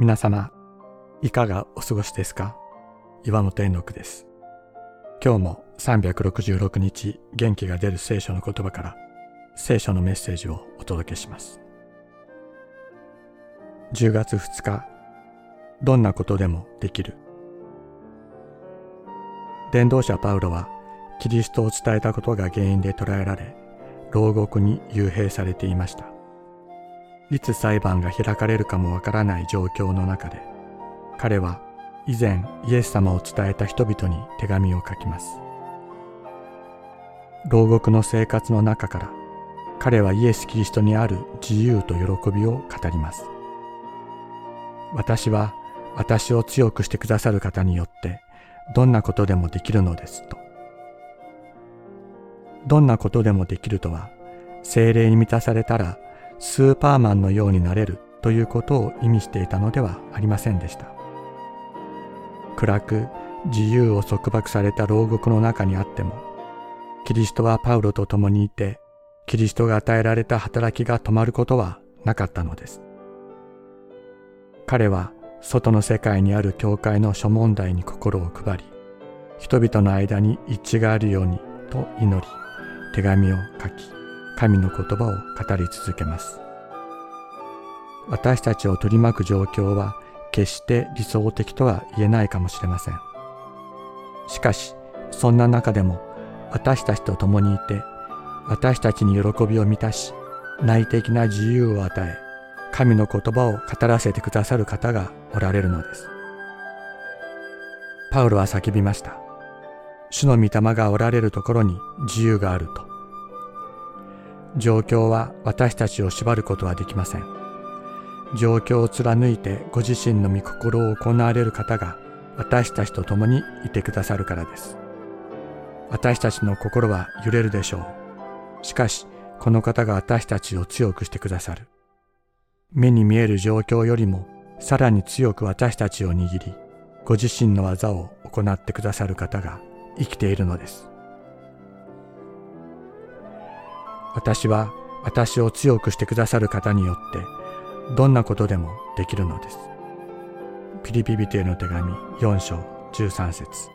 皆様、いかがお過ごしですか？岩本円六です。今日も366日元気が出る聖書の言葉から聖書のメッセージをお届けします。10月2日、どんなことでもできる。伝道者パウロはキリストを伝えたことが原因で捕らえられ、牢獄に幽閉されていました。いつ裁判が開かれるかもわからない状況の中で彼は以前イエス様を伝えた人々に手紙を書きます。牢獄の生活の中から彼はイエス・キリストにある自由と喜びを語ります。私は私を強くしてくださる方によってどんなことでもできるのですと。どんなことでもできるとは精霊に満たされたらスーパーマンのようになれるということを意味していたのではありませんでした。暗く自由を束縛された牢獄の中にあっても、キリストはパウロと共にいて、キリストが与えられた働きが止まることはなかったのです。彼は外の世界にある教会の諸問題に心を配り、人々の間に一致があるようにと祈り、手紙を書き、神の言葉を語り続けます。私たちを取り巻く状況は決して理想的とは言えないかもしれません。しかし、そんな中でも私たちと共にいて、私たちに喜びを満たし、内的な自由を与え、神の言葉を語らせてくださる方がおられるのです。パウロは叫びました。主の御霊がおられるところに自由があると。状況は私たちを縛ることはできません。状況を貫いてご自身の御心を行われる方が私たちと共にいてくださるからです。私たちの心は揺れるでしょう。しかし、この方が私たちを強くしてくださる。目に見える状況よりもさらに強く私たちを握り、ご自身の技を行ってくださる方が生きているのです。私は私を強くしてくださる方によってどんなことでもできるのです。ピリピビテへの手紙4章13節